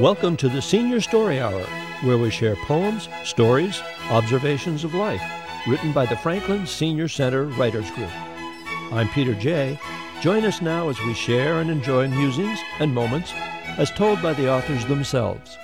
Welcome to the Senior Story Hour, where we share poems, stories, observations of life, written by the Franklin Senior Center Writers Group. I'm Peter Jay. Join us now as we share and enjoy musings and moments as told by the authors themselves.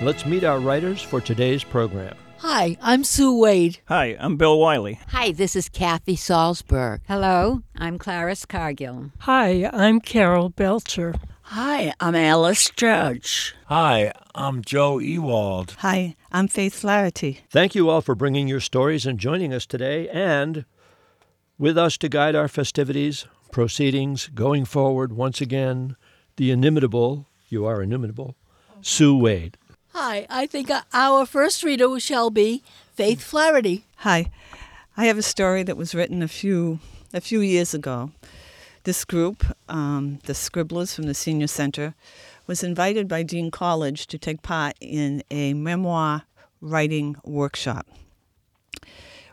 Let's meet our writers for today's program. Hi, I'm Sue Wade. Hi, I'm Bill Wiley. Hi, this is Kathy Salzberg. Hello, I'm Clarice Cargill. Hi, I'm Carol Belcher. Hi, I'm Alice Judge. Hi, I'm Joe Ewald. Hi, I'm Faith Flaherty. Thank you all for bringing your stories and joining us today, and with us to guide our festivities, proceedings, going forward once again, the inimitable, you are inimitable, Sue Wade. Hi, I think our first reader shall be Faith Flaherty. Hi, I have a story that was written a few a few years ago. This group, um, the Scribblers from the Senior Center, was invited by Dean College to take part in a memoir writing workshop.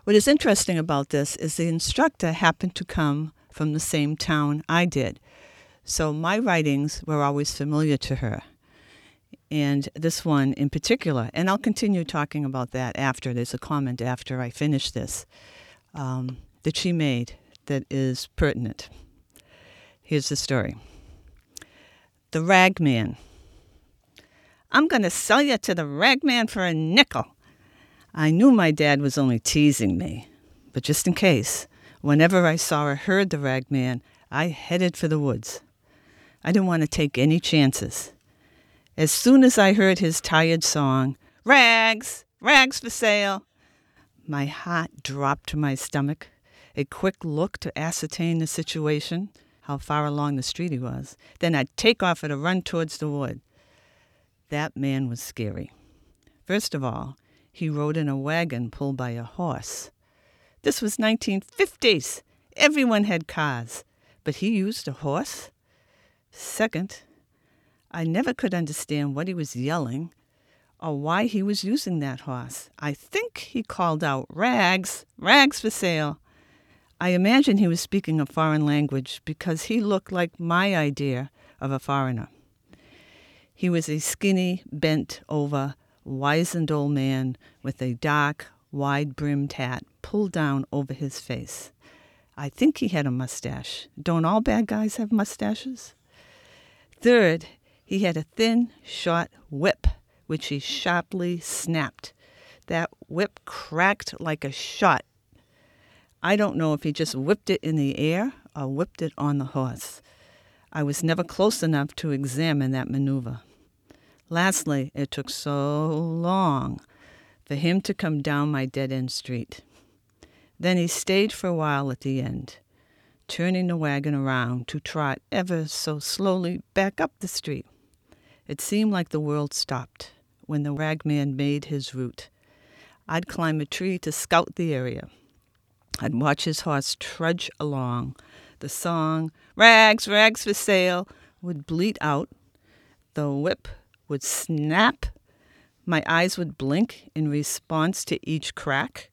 What is interesting about this is the instructor happened to come from the same town I did, so my writings were always familiar to her and this one in particular. And I'll continue talking about that after. There's a comment after I finish this um, that she made that is pertinent. Here's the story The Ragman. I'm going to sell you to the ragman for a nickel. I knew my dad was only teasing me, but just in case, whenever I saw or heard the ragman, I headed for the woods. I didn't want to take any chances. As soon as I heard his tired song, Rags, rags for sale, my heart dropped to my stomach. A quick look to ascertain the situation, how far along the street he was. Then I'd take off at a run towards the wood. That man was scary. First of all, he rode in a wagon pulled by a horse. This was 1950s. Everyone had cars, but he used a horse. Second, I never could understand what he was yelling or why he was using that horse. I think he called out, Rags, rags for sale. I imagine he was speaking a foreign language because he looked like my idea of a foreigner. He was a skinny, bent over, wizened old man with a dark, wide brimmed hat pulled down over his face. I think he had a mustache. Don't all bad guys have mustaches? Third, he had a thin, short whip, which he sharply snapped. That whip cracked like a shot. I don't know if he just whipped it in the air or whipped it on the horse. I was never close enough to examine that maneuver. Lastly, it took so long for him to come down my dead end street. Then he stayed for a while at the end, turning the wagon around to trot ever so slowly back up the street. It seemed like the world stopped when the ragman made his route. I'd climb a tree to scout the area. I'd watch his horse trudge along. The song, Rags, Rags for Sale, would bleat out. The whip would snap. My eyes would blink in response to each crack.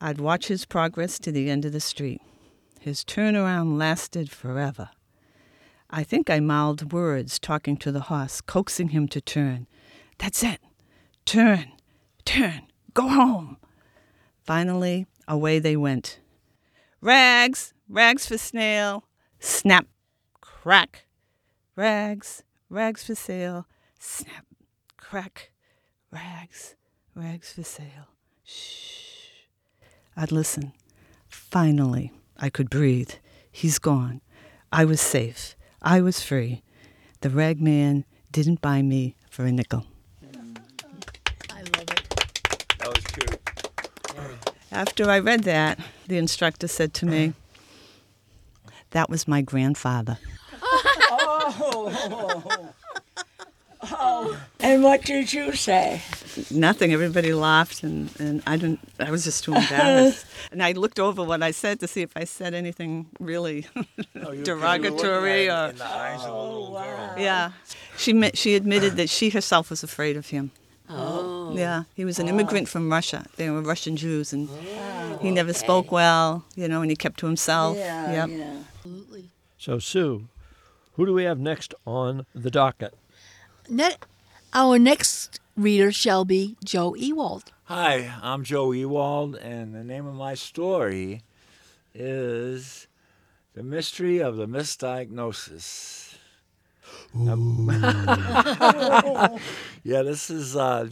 I'd watch his progress to the end of the street. His turnaround lasted forever. I think I mouthed words talking to the horse, coaxing him to turn. That's it. Turn, turn, go home. Finally, away they went. Rags, rags for snail, snap, crack. Rags, rags for sale, snap, crack. Rags, rags for sale. Shh. I'd listen. Finally, I could breathe. He's gone. I was safe. I was free. The rag man didn't buy me for a nickel. I love it. That was cute. After I read that, the instructor said to me, That was my grandfather. Oh! And what did you say? Nothing. Everybody laughed, and, and I didn't. I was just too embarrassed. and I looked over what I said to see if I said anything really Oh, you- derogatory you were or. looking at the eyes of a little oh, girl. Yeah, she she admitted that she herself was afraid of him. Oh. Yeah, he was an immigrant from Russia. They were Russian Jews, and he never spoke well, you know, and he kept to himself. Yeah, Yep. yeah. So, Sue, who do we have next on the docket? Ne- our next reader shall be Joe Ewald. Hi, I'm Joe Ewald, and the name of my story is The Mystery of the Misdiagnosis. Yeah, this is uh,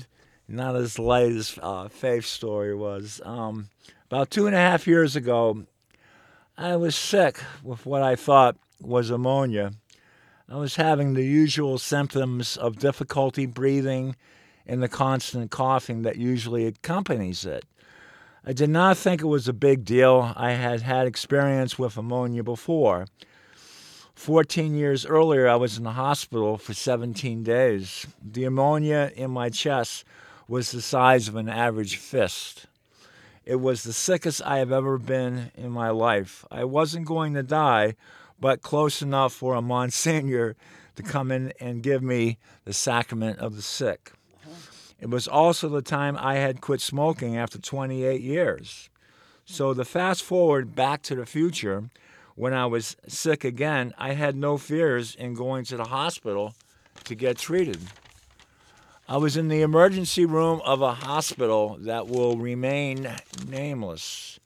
not as light as uh, Faith's story was. Um, about two and a half years ago, I was sick with what I thought was pneumonia. I was having the usual symptoms of difficulty breathing and the constant coughing that usually accompanies it. I did not think it was a big deal. I had had experience with pneumonia before. 14 years earlier, I was in the hospital for 17 days. The pneumonia in my chest was the size of an average fist. It was the sickest I have ever been in my life. I wasn't going to die, but close enough for a Monsignor to come in and give me the sacrament of the sick. It was also the time I had quit smoking after 28 years. So, the fast forward back to the future, when I was sick again, I had no fears in going to the hospital to get treated. I was in the emergency room of a hospital that will remain nameless.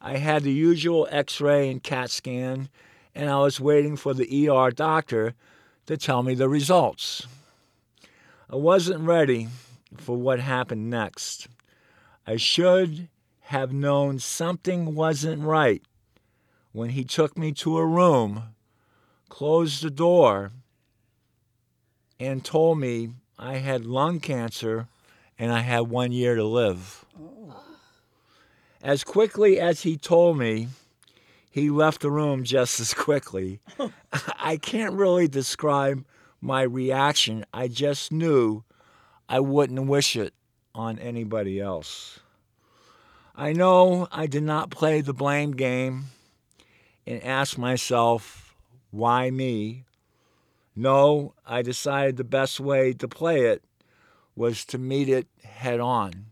I had the usual x ray and CAT scan, and I was waiting for the ER doctor to tell me the results. I wasn't ready for what happened next. I should have known something wasn't right when he took me to a room, closed the door, and told me I had lung cancer and I had one year to live. As quickly as he told me, he left the room just as quickly. I can't really describe my reaction. I just knew I wouldn't wish it on anybody else. I know I did not play the blame game and ask myself, why me? No, I decided the best way to play it was to meet it head on.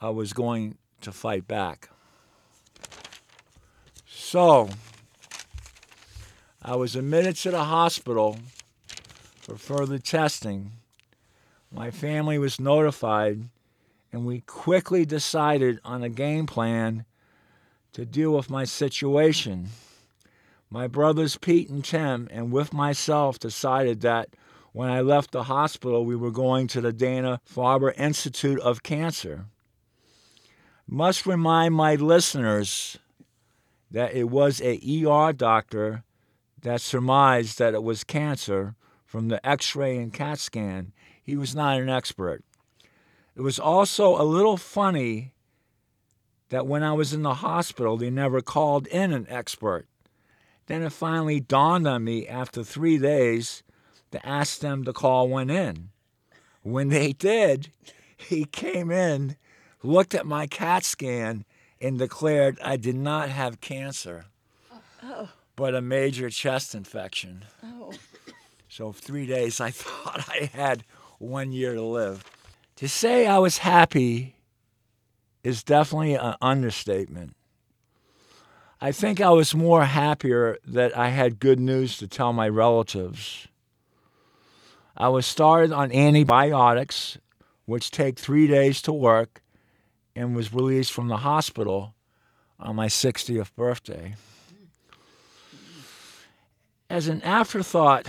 I was going to fight back. So, I was admitted to the hospital for further testing. My family was notified, and we quickly decided on a game plan to deal with my situation. My brothers Pete and Tim, and with myself, decided that when I left the hospital, we were going to the Dana Farber Institute of Cancer. Must remind my listeners that it was a ER doctor that surmised that it was cancer from the X-ray and CAT scan. He was not an expert. It was also a little funny that when I was in the hospital, they never called in an expert. Then it finally dawned on me after three days to ask them to call one in. When they did, he came in, looked at my CAT scan, and declared I did not have cancer, but a major chest infection. Oh. So, three days, I thought I had one year to live. To say I was happy is definitely an understatement. I think I was more happier that I had good news to tell my relatives. I was started on antibiotics, which take three days to work, and was released from the hospital on my 60th birthday. As an afterthought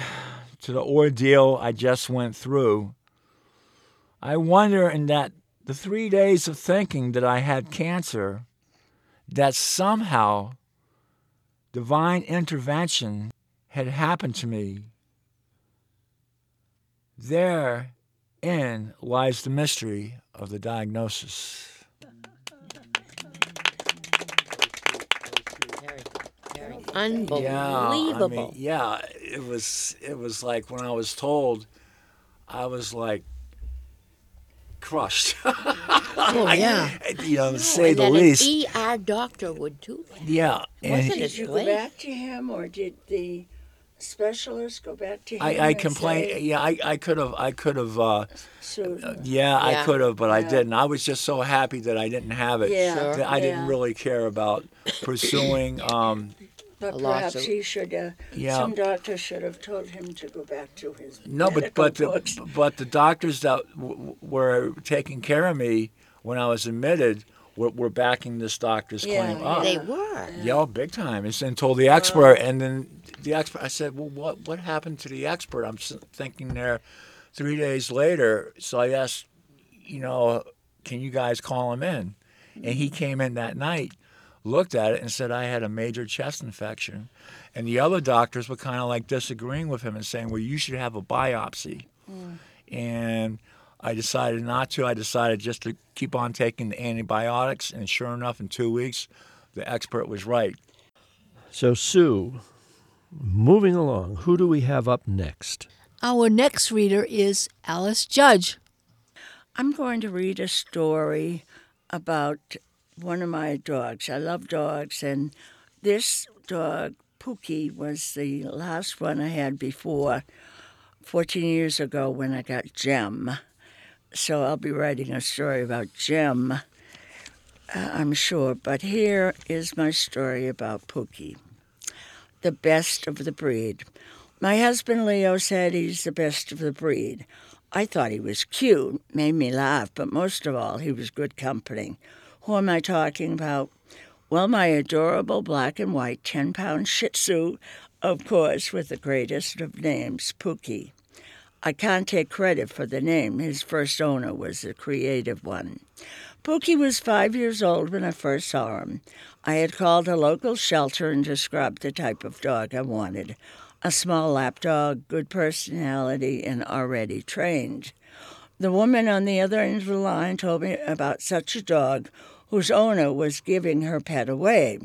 to the ordeal I just went through, I wonder in that the three days of thinking that I had cancer, that somehow divine intervention had happened to me. Therein lies the mystery of the diagnosis. Unbelievable. Yeah, I mean, yeah, it was. It was like when I was told, I was like crushed. Oh, yeah. you know, to say and the that least. An ER doctor would do that. yeah, and Wasn't it Did you go great? back to him, or did the specialist go back to him? I, I and complained. say, Yeah, I, I could have. I could have. Uh, "So, yeah, I Yeah. could have, but I didn't. I was just so happy that I didn't have it. Yeah, Sure. that I didn't yeah. really care about pursuing um, But a perhaps lawsuit. he should. Uh, Yeah. Some doctor should have told him to go back to his. No, but medical but the, but the doctors that w- w- were taking care of me when I was admitted were, were backing this doctor's Yeah, claim up. They were. Yeah, oh, big time. And then told the expert, and then the expert. I said, "Well, what what happened to the expert?" I'm s- thinking there. Three days later, so I asked, you know, can you guys call him in? And he came in that night, looked at it, and said I had a major chest infection. And the other doctors were kind of like disagreeing with him and saying, "Well, you should have a biopsy." And I decided not to. I decided just to keep on taking the antibiotics, and sure enough, in two weeks, the expert was right. So, Sue, moving along, who do we have up next? Our next reader is Alice Judge. I'm going to read a story about one of my dogs. I love dogs, and this dog, Pookie, was the last one I had before 14 years ago when I got Jem. So I'll be writing a story about Jem, uh, I'm sure. But here is my story about Pookie, the best of the breed. My husband Leo said he's the best of the breed. I thought he was cute, made me laugh, but most of all, he was good company. Who am I talking about? Well, my adorable black and white 10 pound Shih Tzu, of course, with the greatest of names, Pookie. I can't take credit for the name. His first owner was the creative one. Pookie was five years old when I first saw him. I had called a local shelter and described the type of dog I wanted a small lap dog, good personality, and already trained. The woman on the other end of the line told me about such a dog whose owner was giving her pet away.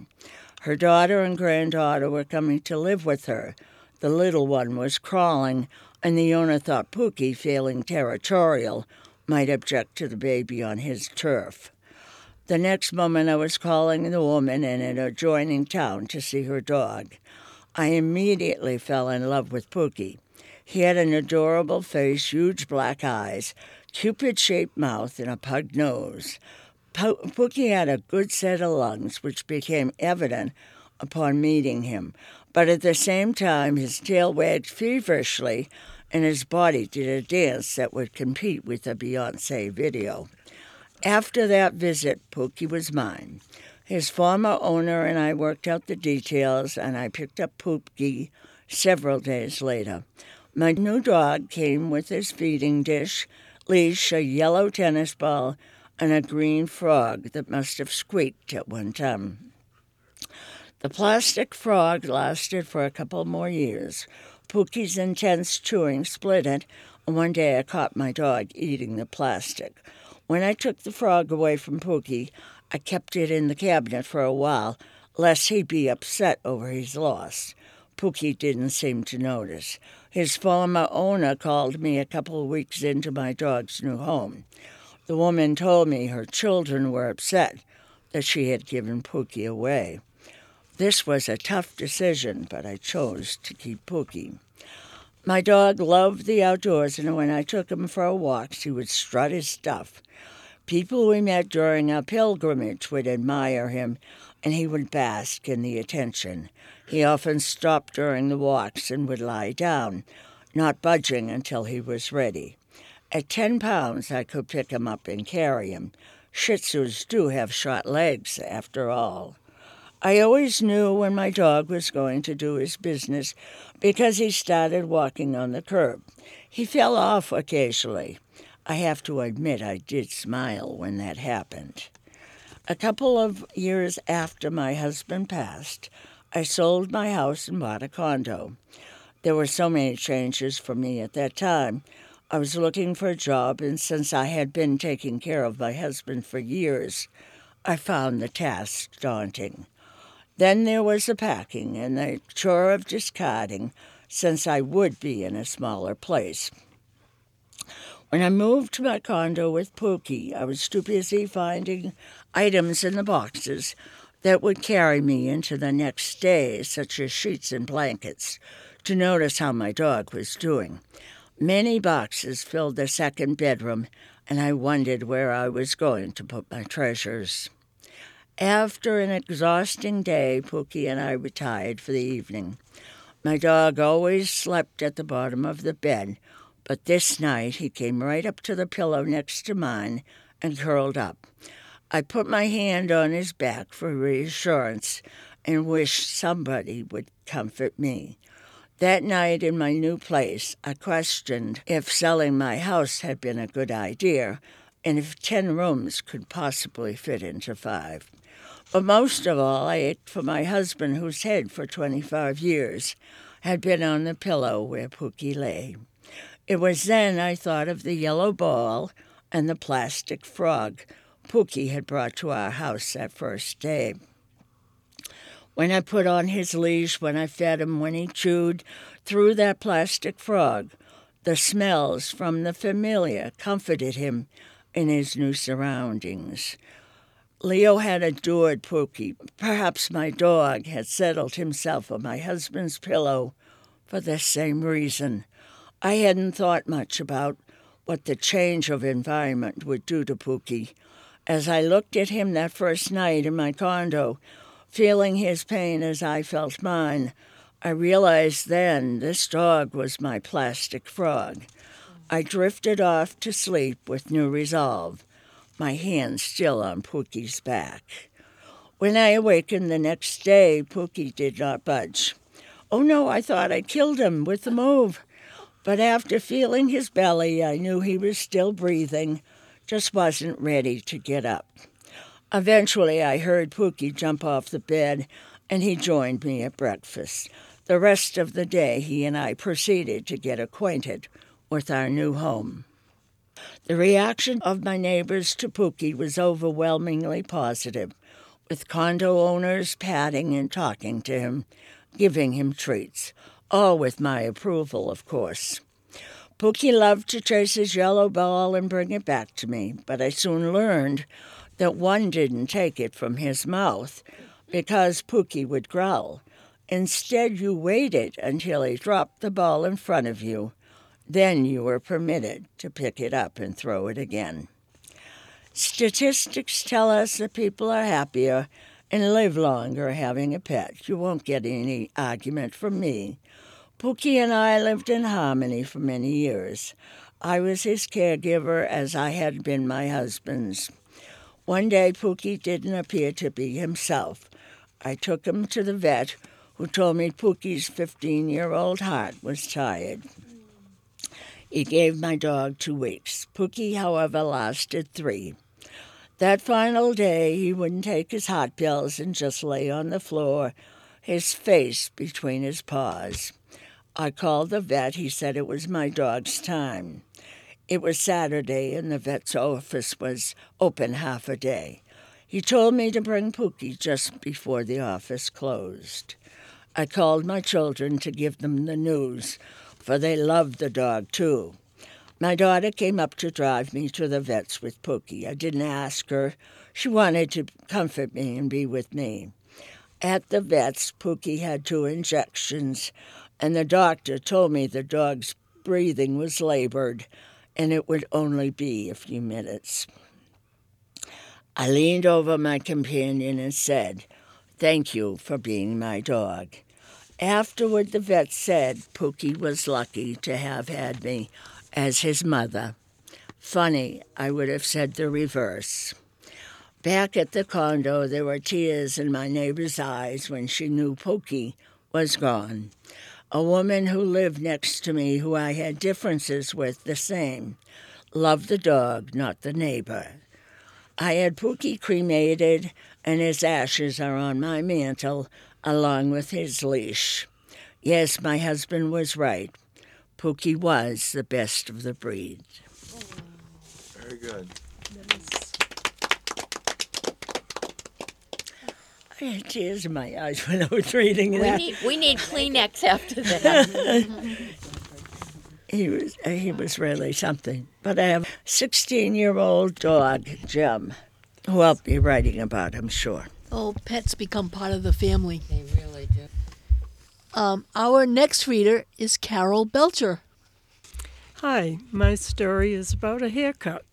Her daughter and granddaughter were coming to live with her. The little one was crawling, and the owner thought Pookie, feeling territorial, might object to the baby on his turf. The next moment, I was calling the woman in an adjoining town to see her dog. I immediately fell in love with Pookie. He had an adorable face, huge black eyes, cupid shaped mouth, and a pug nose. Po- Pookie had a good set of lungs, which became evident upon meeting him, but at the same time, his tail wagged feverishly and his body did a dance that would compete with a Beyonce video. After that visit, Pookie was mine. His former owner and I worked out the details, and I picked up Pookie several days later. My new dog came with his feeding dish, leash, a yellow tennis ball, and a green frog that must have squeaked at one time. The plastic frog lasted for a couple more years. Pookie's intense chewing split it, and one day I caught my dog eating the plastic. When I took the frog away from Pookie, I kept it in the cabinet for a while, lest he be upset over his loss. Pookie didn't seem to notice. His former owner called me a couple of weeks into my dog's new home. The woman told me her children were upset that she had given Pookie away. This was a tough decision, but I chose to keep Pookie. My dog loved the outdoors, and when I took him for a walk, he would strut his stuff. People we met during our pilgrimage would admire him, and he would bask in the attention. He often stopped during the walks and would lie down, not budging until he was ready. At ten pounds, I could pick him up and carry him. Shih Tzus do have short legs, after all. I always knew when my dog was going to do his business because he started walking on the curb. He fell off occasionally. I have to admit I did smile when that happened. A couple of years after my husband passed, I sold my house and bought a condo. There were so many changes for me at that time. I was looking for a job, and since I had been taking care of my husband for years, I found the task daunting. Then there was the packing and the chore of discarding, since I would be in a smaller place. When I moved to my condo with Pookie, I was too busy finding items in the boxes that would carry me into the next day, such as sheets and blankets, to notice how my dog was doing. Many boxes filled the second bedroom, and I wondered where I was going to put my treasures. After an exhausting day, Pookie and I retired for the evening. My dog always slept at the bottom of the bed, but this night he came right up to the pillow next to mine and curled up. I put my hand on his back for reassurance and wished somebody would comfort me. That night in my new place, I questioned if selling my house had been a good idea and if 10 rooms could possibly fit into five. But most of all, I ached for my husband, whose head for 25 years had been on the pillow where Pookie lay. It was then I thought of the yellow ball and the plastic frog Pookie had brought to our house that first day. When I put on his leash, when I fed him, when he chewed through that plastic frog, the smells from the familiar comforted him in his new surroundings. Leo had adored Pookie. Perhaps my dog had settled himself on my husband's pillow for the same reason. I hadn't thought much about what the change of environment would do to Pookie. As I looked at him that first night in my condo, feeling his pain as I felt mine, I realized then this dog was my plastic frog. I drifted off to sleep with new resolve my hand still on Pookie's back. When I awakened the next day, Pookie did not budge. Oh no, I thought I killed him with the move. But after feeling his belly, I knew he was still breathing, just wasn't ready to get up. Eventually, I heard Pookie jump off the bed, and he joined me at breakfast. The rest of the day, he and I proceeded to get acquainted with our new home. The reaction of my neighbors to Pookie was overwhelmingly positive, with condo owners patting and talking to him, giving him treats, all with my approval, of course. Pookie loved to chase his yellow ball and bring it back to me, but I soon learned that one didn't take it from his mouth because Pookie would growl. Instead, you waited until he dropped the ball in front of you then you were permitted to pick it up and throw it again. Statistics tell us that people are happier and live longer having a pet. You won't get any argument from me. Pookie and I lived in harmony for many years. I was his caregiver as I had been my husband's. One day, Pookie didn't appear to be himself. I took him to the vet, who told me Pookie's 15 year old heart was tired. He gave my dog two weeks. Pookie, however, lasted three. That final day, he wouldn't take his hot pills and just lay on the floor, his face between his paws. I called the vet. He said it was my dog's time. It was Saturday, and the vet's office was open half a day. He told me to bring Pookie just before the office closed. I called my children to give them the news for they loved the dog too. My daughter came up to drive me to the vet's with Pookie. I didn't ask her. She wanted to comfort me and be with me. At the vet's, Pookie had two injections, and the doctor told me the dog's breathing was labored and it would only be a few minutes. I leaned over my companion and said, Thank you for being my dog. Afterward, the vet said Pookie was lucky to have had me as his mother. Funny, I would have said the reverse. Back at the condo, there were tears in my neighbor's eyes when she knew Pookie was gone. A woman who lived next to me, who I had differences with, the same, loved the dog, not the neighbor. I had Pookie cremated, and his ashes are on my mantel along with his leash. Yes, my husband was right. Pookie was the best of the breed. Oh, Very good. I had tears in my eyes when I was reading We that. need we need Kleenex after that. He was he was really something. But I have a 16 year old dog, Jim, who I'll be writing about, I'm sure. Oh, pets become part of the family. they really do. Um, our next reader is Carol Belcher. Hi, my story is about a haircut.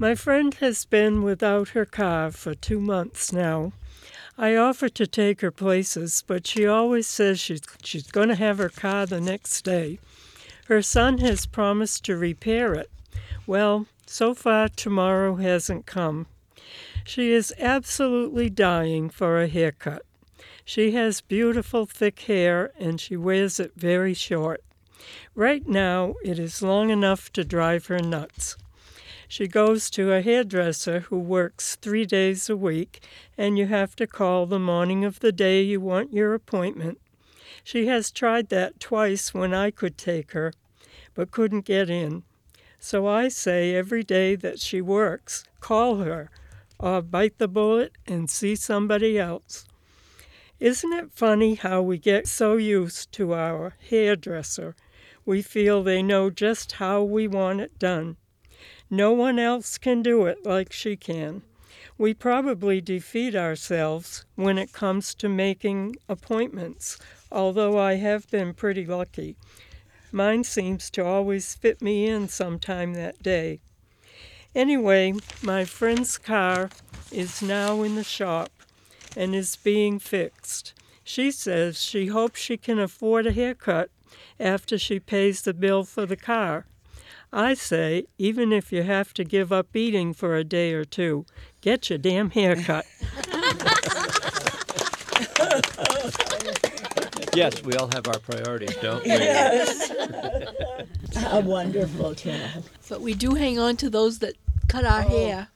My friend has been without her car for two months now. I offer to take her places, but she always says she's, she's going to have her car the next day. Her son has promised to repair it. Well, so far tomorrow hasn't come. She is absolutely dying for a haircut. She has beautiful thick hair and she wears it very short. Right now, it is long enough to drive her nuts. She goes to a hairdresser who works three days a week, and you have to call the morning of the day you want your appointment. She has tried that twice when I could take her, but couldn't get in. So I say every day that she works, call her, or bite the bullet and see somebody else. Isn't it funny how we get so used to our hairdresser? We feel they know just how we want it done. No one else can do it like she can. We probably defeat ourselves when it comes to making appointments, although I have been pretty lucky. Mine seems to always fit me in sometime that day. Anyway, my friend's car is now in the shop and is being fixed. She says she hopes she can afford a haircut after she pays the bill for the car. I say, even if you have to give up eating for a day or two, get your damn haircut. Yes, we all have our priorities, don't we? How wonderful, child. But we do hang on to those that cut our oh. hair.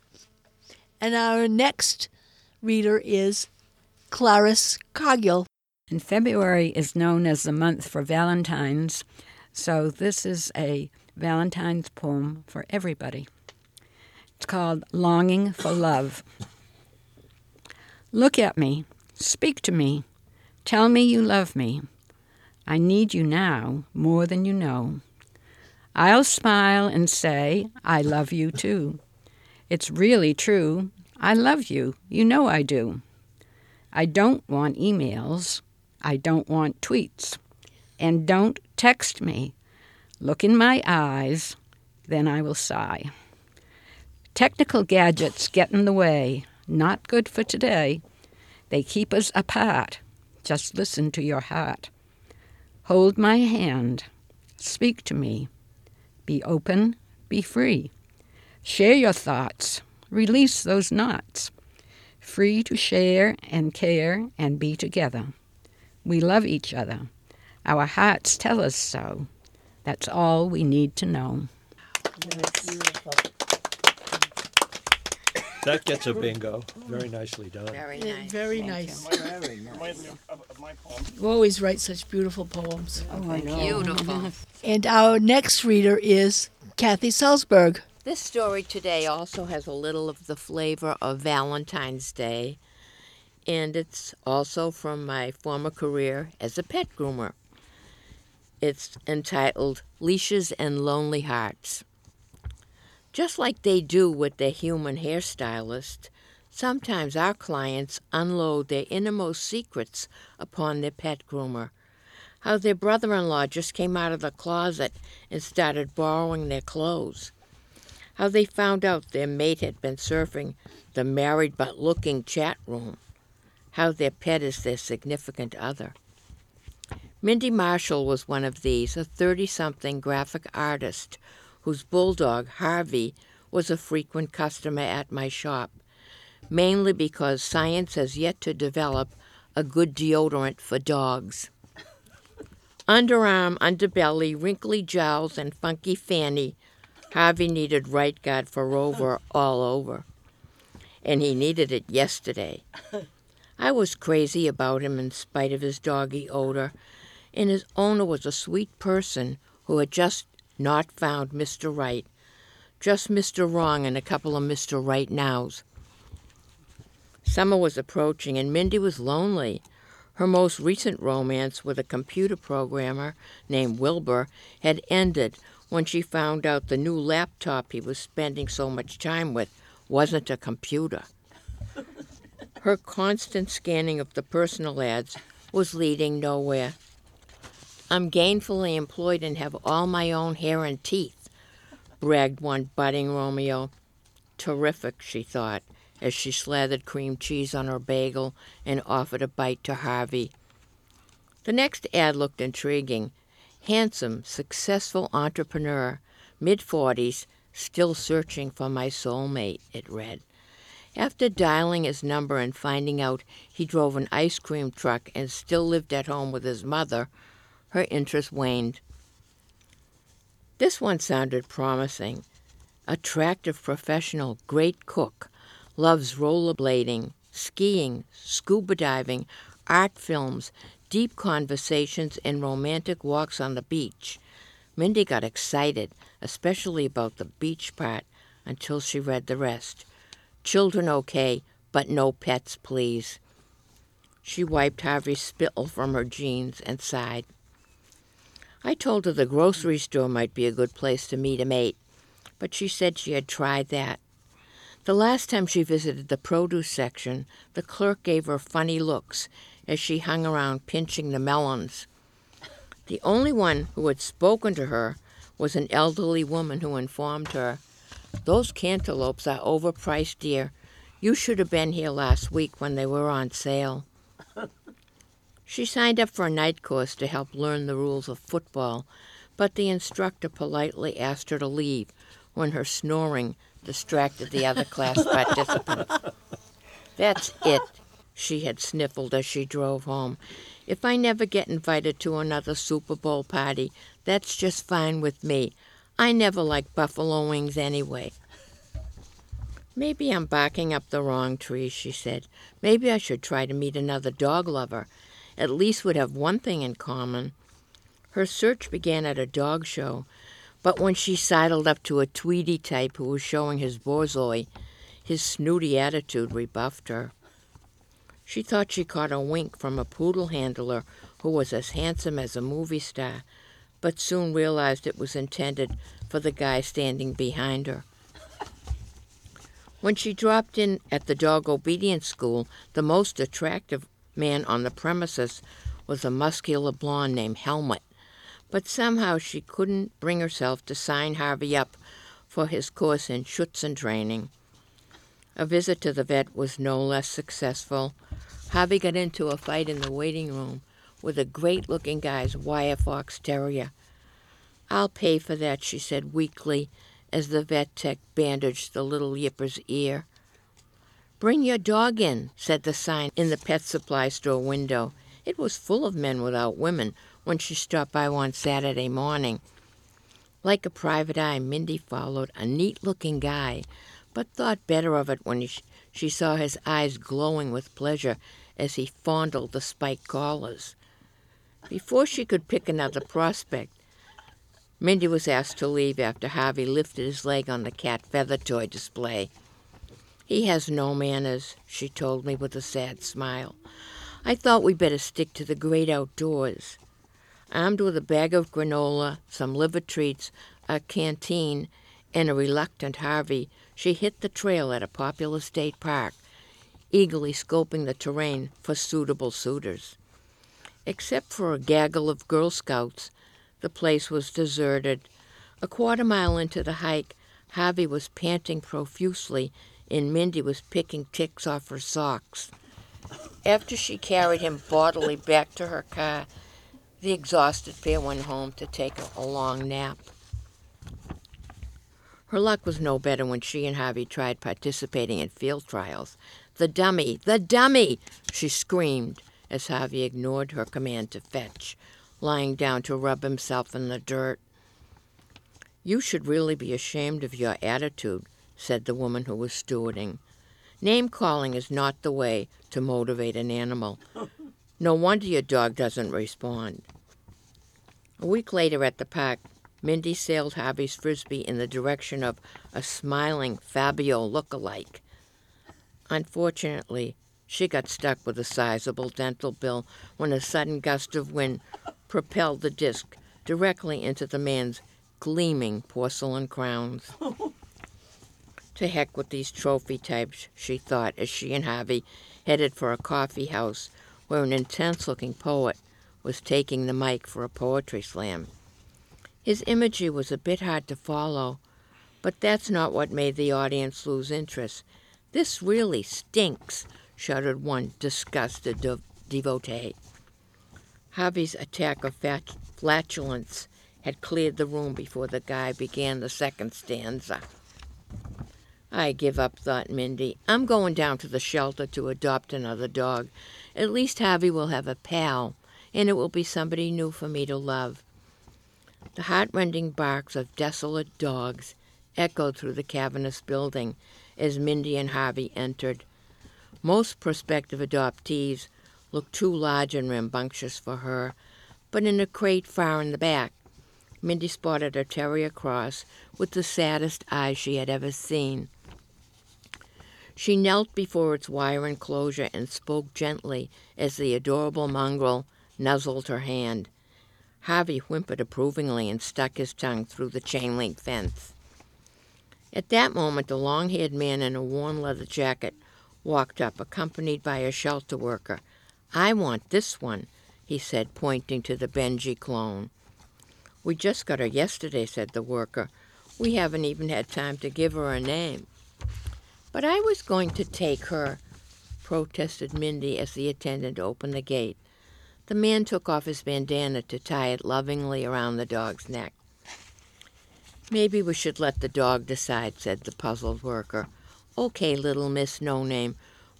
And our next reader is Clarice Cargill. And February is known as the month for Valentine's, so this is a Valentine's poem for everybody. It's called Longing for Love. Look at me, speak to me, tell me you love me. I need you now more than you know. I'll smile and say, I love you too. It's really true. I love you. You know I do. I don't want emails. I don't want tweets. And don't text me. Look in my eyes, then I will sigh. Technical gadgets get in the way. Not good for today. They keep us apart. Just listen to your heart. Hold my hand. Speak to me. Be open. Be free. Share your thoughts. Release those knots. Free to share and care and be together. We love each other. Our hearts tell us so. That's all we need to know. That gets a bingo. Very nicely done. Very nice. Very Thank nice. Reminds me of, of my poem. You always write such beautiful poems. Oh, you. Beautiful. And our next reader is Kathy Salzberg. This story today also has a little of the flavor of Valentine's Day, and it's also from my former career as a pet groomer. It's entitled Leashes and Lonely Hearts. Just like they do with their human hairstylist, sometimes our clients unload their innermost secrets upon their pet groomer. How their brother in law just came out of the closet and started borrowing their clothes how they found out their mate had been surfing the married but looking chat room, how their pet is their significant other. Mindy Marshall was one of these, a 30 something graphic artist whose bulldog, Harvey, was a frequent customer at my shop, mainly because science has yet to develop a good deodorant for dogs. Underarm, underbelly, wrinkly jowls, and funky fanny Harvey needed right guard for Rover all over. And he needed it yesterday. I was crazy about him in spite of his doggy odor, and his owner was a sweet person who had just not found Mr. Right, just Mr. Wrong and a couple of Mr. Right nows. Summer was approaching, and Mindy was lonely. Her most recent romance with a computer programmer named Wilbur had ended when she found out the new laptop he was spending so much time with wasn't a computer. Her constant scanning of the personal ads was leading nowhere. I'm gainfully employed and have all my own hair and teeth, bragged one budding Romeo. Terrific, she thought, as she slathered cream cheese on her bagel and offered a bite to Harvey. The next ad looked intriguing. Handsome, successful entrepreneur, mid 40s, still searching for my soulmate, it read. After dialing his number and finding out he drove an ice cream truck and still lived at home with his mother, her interest waned. This one sounded promising. Attractive professional, great cook, loves rollerblading, skiing, scuba diving, art films, deep conversations, and romantic walks on the beach. Mindy got excited, especially about the beach part, until she read the rest. Children okay, but no pets, please. She wiped Harvey's spittle from her jeans and sighed. I told her the grocery store might be a good place to meet a mate, but she said she had tried that. The last time she visited the produce section, the clerk gave her funny looks as she hung around pinching the melons. The only one who had spoken to her was an elderly woman who informed her, Those cantaloupes are overpriced, dear. You should have been here last week when they were on sale. She signed up for a night course to help learn the rules of football, but the instructor politely asked her to leave when her snoring distracted the other class participants. That's it, she had sniffled as she drove home. If I never get invited to another Super Bowl party, that's just fine with me. I never like buffalo wings anyway. Maybe I'm barking up the wrong tree, she said. Maybe I should try to meet another dog lover. At least we'd have one thing in common. Her search began at a dog show, but when she sidled up to a tweedy type who was showing his borzoi, his snooty attitude rebuffed her. She thought she caught a wink from a poodle handler who was as handsome as a movie star, but soon realized it was intended for the guy standing behind her. When she dropped in at the dog obedience school, the most attractive man on the premises was a muscular blonde named Helmut, but somehow she couldn't bring herself to sign Harvey up for his course in Schutzhund training. A visit to the vet was no less successful. Harvey got into a fight in the waiting room with a great looking guy's wire fox terrier. I'll pay for that, she said weakly as the vet tech bandaged the little yipper's ear. Bring your dog in, said the sign in the pet supply store window. It was full of men without women when she stopped by one Saturday morning. Like a private eye, Mindy followed a neat looking guy, but thought better of it when he, she saw his eyes glowing with pleasure as he fondled the spiked collars. Before she could pick another prospect, Mindy was asked to leave after Harvey lifted his leg on the cat feather toy display. He has no manners, she told me with a sad smile. I thought we'd better stick to the great outdoors. Armed with a bag of granola, some liver treats, a canteen, and a reluctant Harvey, she hit the trail at a popular state park, eagerly scoping the terrain for suitable suitors. Except for a gaggle of Girl Scouts, the place was deserted. A quarter mile into the hike, Harvey was panting profusely, and Mindy was picking ticks off her socks. After she carried him bodily back to her car, the exhausted pair went home to take a long nap. Her luck was no better when she and Harvey tried participating in field trials. The dummy, the dummy, she screamed as Harvey ignored her command to fetch, lying down to rub himself in the dirt. You should really be ashamed of your attitude, said the woman who was stewarding. Name calling is not the way to motivate an animal. No wonder your dog doesn't respond. A week later at the park, Mindy sailed Harvey's frisbee in the direction of a smiling Fabio look-alike. Unfortunately, she got stuck with a sizable dental bill when a sudden gust of wind propelled the disc directly into the man's gleaming porcelain crowns. to heck with these trophy types, she thought as she and Harvey headed for a coffee house where an intense looking poet was taking the mic for a poetry slam. His imagery was a bit hard to follow, But that's not what made the audience lose interest. This really stinks, shuddered one disgusted de- devotee. Harvey's attack of fat- flatulence had cleared the room before the guy began the second stanza. I give up, thought Mindy. I'm going down to the shelter to adopt another dog. At least Harvey will have a pal, and it will be somebody new for me to love. The heartrending barks of desolate dogs echoed through the cavernous building as Mindy and Harvey entered. Most prospective adoptees looked too large and rambunctious for her, but in a crate far in the back, Mindy spotted a terrier cross with the saddest eyes she had ever seen. She knelt before its wire enclosure and spoke gently as the adorable mongrel nuzzled her hand. Harvey whimpered approvingly and stuck his tongue through the chain link fence. At that moment, a long haired man in a worn leather jacket walked up, accompanied by a shelter worker. I want this one, he said, pointing to the Benji clone. We just got her yesterday, said the worker. We haven't even had time to give her a name. But I was going to take her, protested Mindy as the attendant opened the gate. The man took off his bandana to tie it lovingly around the dog's neck. Maybe we should let the dog decide, said the puzzled worker. Okay, little Miss No Name,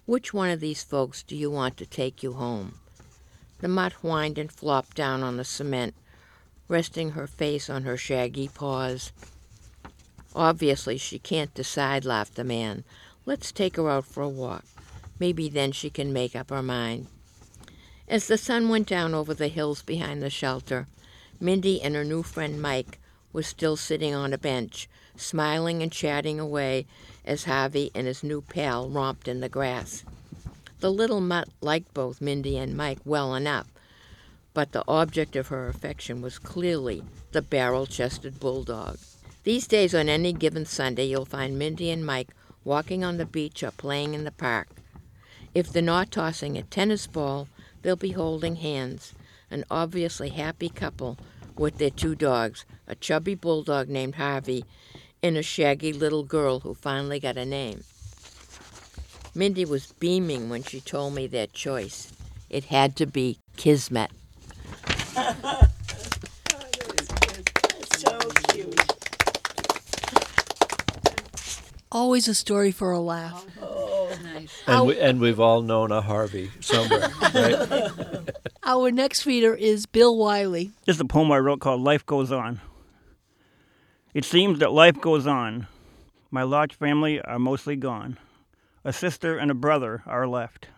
which one of these folks do you want to take you home? The mutt whined and flopped down on the cement, resting her face on her shaggy paws. Obviously, she can't decide, laughed the man. Let's take her out for a walk. Maybe then she can make up her mind. As the sun went down over the hills behind the shelter, Mindy and her new friend Mike was still sitting on a bench, smiling and chatting away as Harvey and his new pal romped in the grass. The little mutt liked both Mindy and Mike well enough, but the object of her affection was clearly the barrel chested bulldog. These days, on any given Sunday, you'll find Mindy and Mike walking on the beach or playing in the park. If they're not tossing a tennis ball, they'll be holding hands, an obviously happy couple with their two dogs, a chubby bulldog named Harvey and a shaggy little girl who finally got a name. Mindy was beaming when she told me their choice. It had to be Kismet. So cute. Always a story for a laugh. Oh, and, we, and we've all known a Harvey somewhere, right? Our next reader is Bill Wiley. This is a poem I wrote called Life Goes On. It seems that life goes on. My large family are mostly gone. A sister and a brother are left.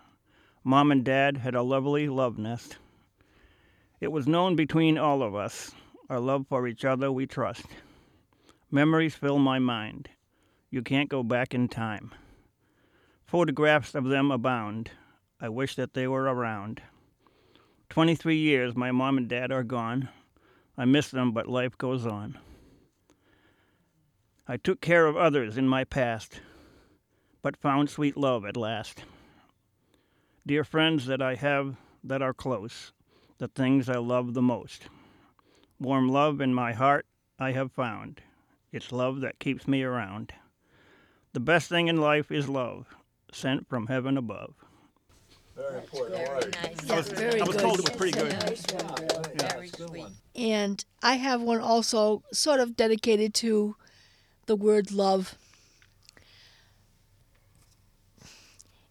Mom and dad had a lovely love nest. It was known between all of us, our love for each other we trust. Memories fill my mind. You can't go back in time. Photographs of them abound. I wish that they were around. 23 years my mom and dad are gone. I miss them, but life goes on. I took care of others in my past, but found sweet love at last. Dear friends that I have that are close, the things I love the most. Warm love in my heart I have found. It's love that keeps me around. The best thing in life is love, sent from heaven above. Very important Very word. nice. I was, very I was good. told it was pretty good. Very sweet. And I have one also sort of dedicated to the word love.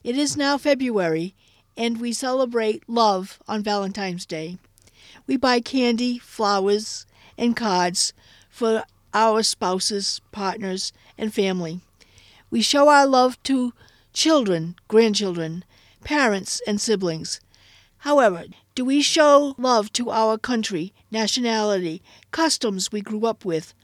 It is now February, and we celebrate love on Valentine's Day. We buy candy, flowers, and cards for our spouses, partners, and family. We show our love to children, grandchildren, parents, and siblings. However, do we show love to our country, nationality, customs we grew up with?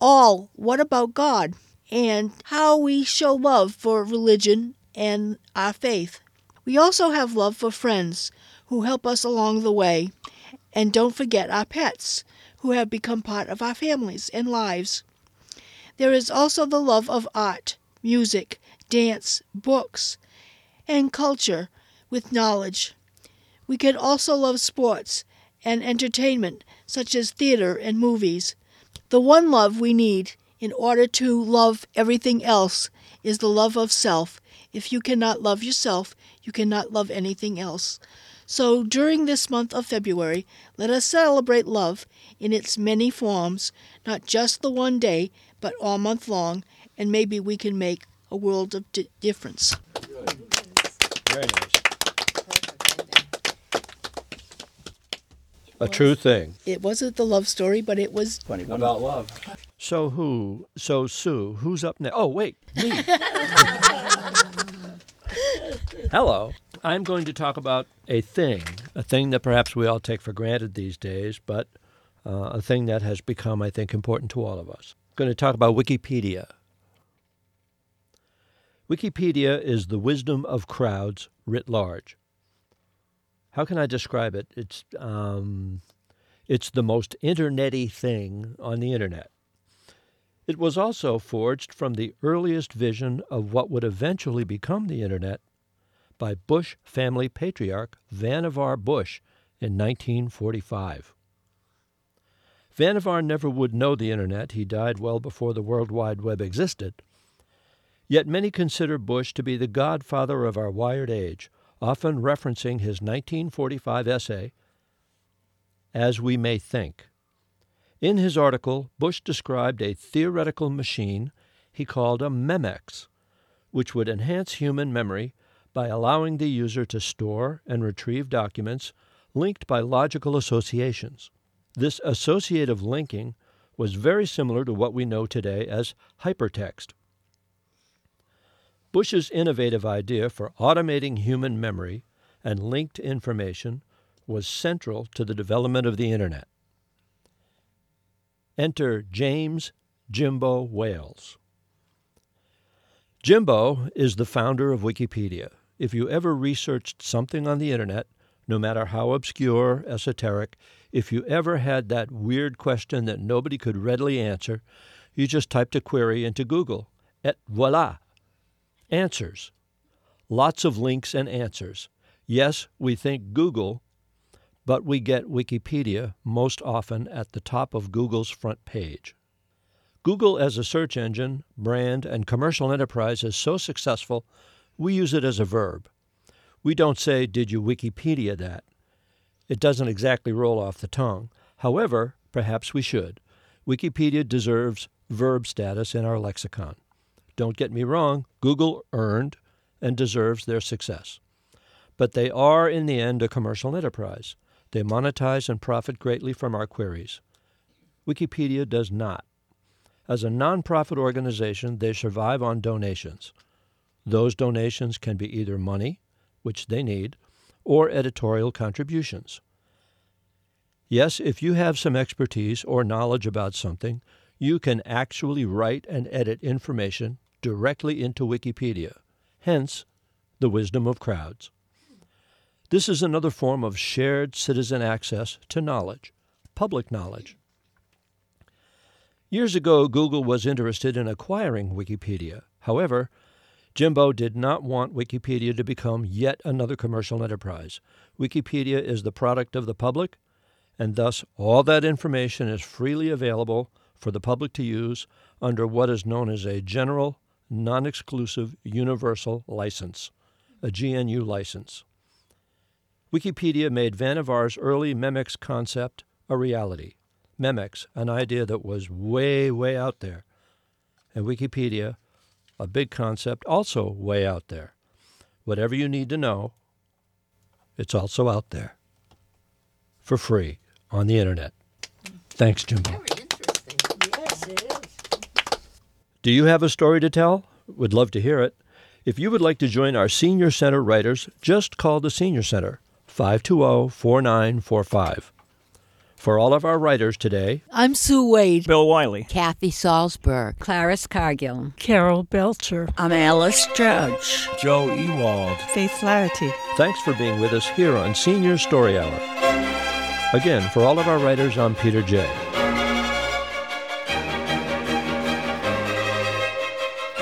All, what about God? And how we show love for religion and our faith. We also have love for friends who help us along the way. And don't forget our pets, who have become part of our families and lives. There is also the love of art, music, dance, books, and culture with knowledge. We can also love sports and entertainment, such as theater and movies. The one love we need in order to love everything else is the love of self. If you cannot love yourself, you cannot love anything else. So during this month of February, let us celebrate love in its many forms, not just the one day, but all month long, and maybe we can make a world of di- difference. Very nice. A true thing. It wasn't the love story, but it was About love. So who? So Sue, who's up next? Oh, wait, me. Hello. I'm going to talk about a thing, a thing that perhaps we all take for granted these days, but uh, a thing that has become, I think, important to all of us. Going to talk about Wikipedia. Wikipedia is the wisdom of crowds writ large. How can I describe it? It's um, it's the most internety thing on the internet. It was also forged from the earliest vision of what would eventually become the internet by Bush family patriarch Vannevar Bush in 1945. Vannevar never would know the internet. He died well before the World Wide Web existed. Yet many consider Bush to be the godfather of our wired age, often referencing his 1945 essay, As We May Think. In his article, Bush described a theoretical machine he called a Memex, which would enhance human memory by allowing the user to store and retrieve documents linked by logical associations. This associative linking was very similar to what we know today as hypertext. Bush's innovative idea for automating human memory and linked information was central to the development of the Internet. Enter James Jimbo Wales. Jimbo is the founder of Wikipedia. If you ever researched something on the Internet, no matter how obscure, esoteric, if you ever had that weird question that nobody could readily answer, you just typed a query into Google, et voila! Answers. Lots of links and answers. Yes, we think Google, but we get Wikipedia most often at the top of Google's front page. Google as a search engine, brand, and commercial enterprise is so successful, we use it as a verb. We don't say, Did you Wikipedia that? It doesn't exactly roll off the tongue. However, perhaps we should. Wikipedia deserves verb status in our lexicon. Don't get me wrong, Google earned and deserves their success. But they are, in the end, a commercial enterprise. They monetize and profit greatly from our queries. Wikipedia does not. As a nonprofit organization, they survive on donations. Those donations can be either money, which they need, or editorial contributions. Yes, if you have some expertise or knowledge about something, you can actually write and edit information directly into Wikipedia, hence the wisdom of crowds. This is another form of shared citizen access to knowledge, public knowledge. Years ago, Google was interested in acquiring Wikipedia. However, Jimbo did not want Wikipedia to become yet another commercial enterprise. Wikipedia is the product of the public, and thus all that information is freely available for the public to use under what is known as a General Non Exclusive Universal License, a GNU license. Wikipedia made Vannevar's early Memex concept a reality. Memex, an idea that was way, way out there. And Wikipedia, a big concept, also way out there. Whatever you need to know, it's also out there for free on the internet. Thanks, Jimbo. Very interesting. Yes, it is. Do you have a story to tell? Would love to hear it. If you would like to join our Senior Center writers, just call the Senior Center, 520 4945. For all of our writers today, I'm Sue Wade. Bill Wiley. Kathy Salzberg. Clarice Cargill. Carol Belcher. I'm Alice Judge. Joe Ewald. Faith Flaherty. thanks for being with us here on Senior Story Hour. Again, for all of our writers, I'm Peter J.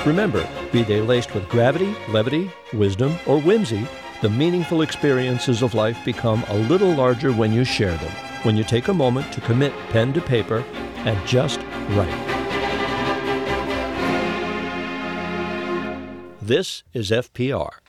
Remember, be they laced with gravity, levity, wisdom, or whimsy, the meaningful experiences of life become a little larger when you share them, when you take a moment to commit pen to paper and just write. This is FPR.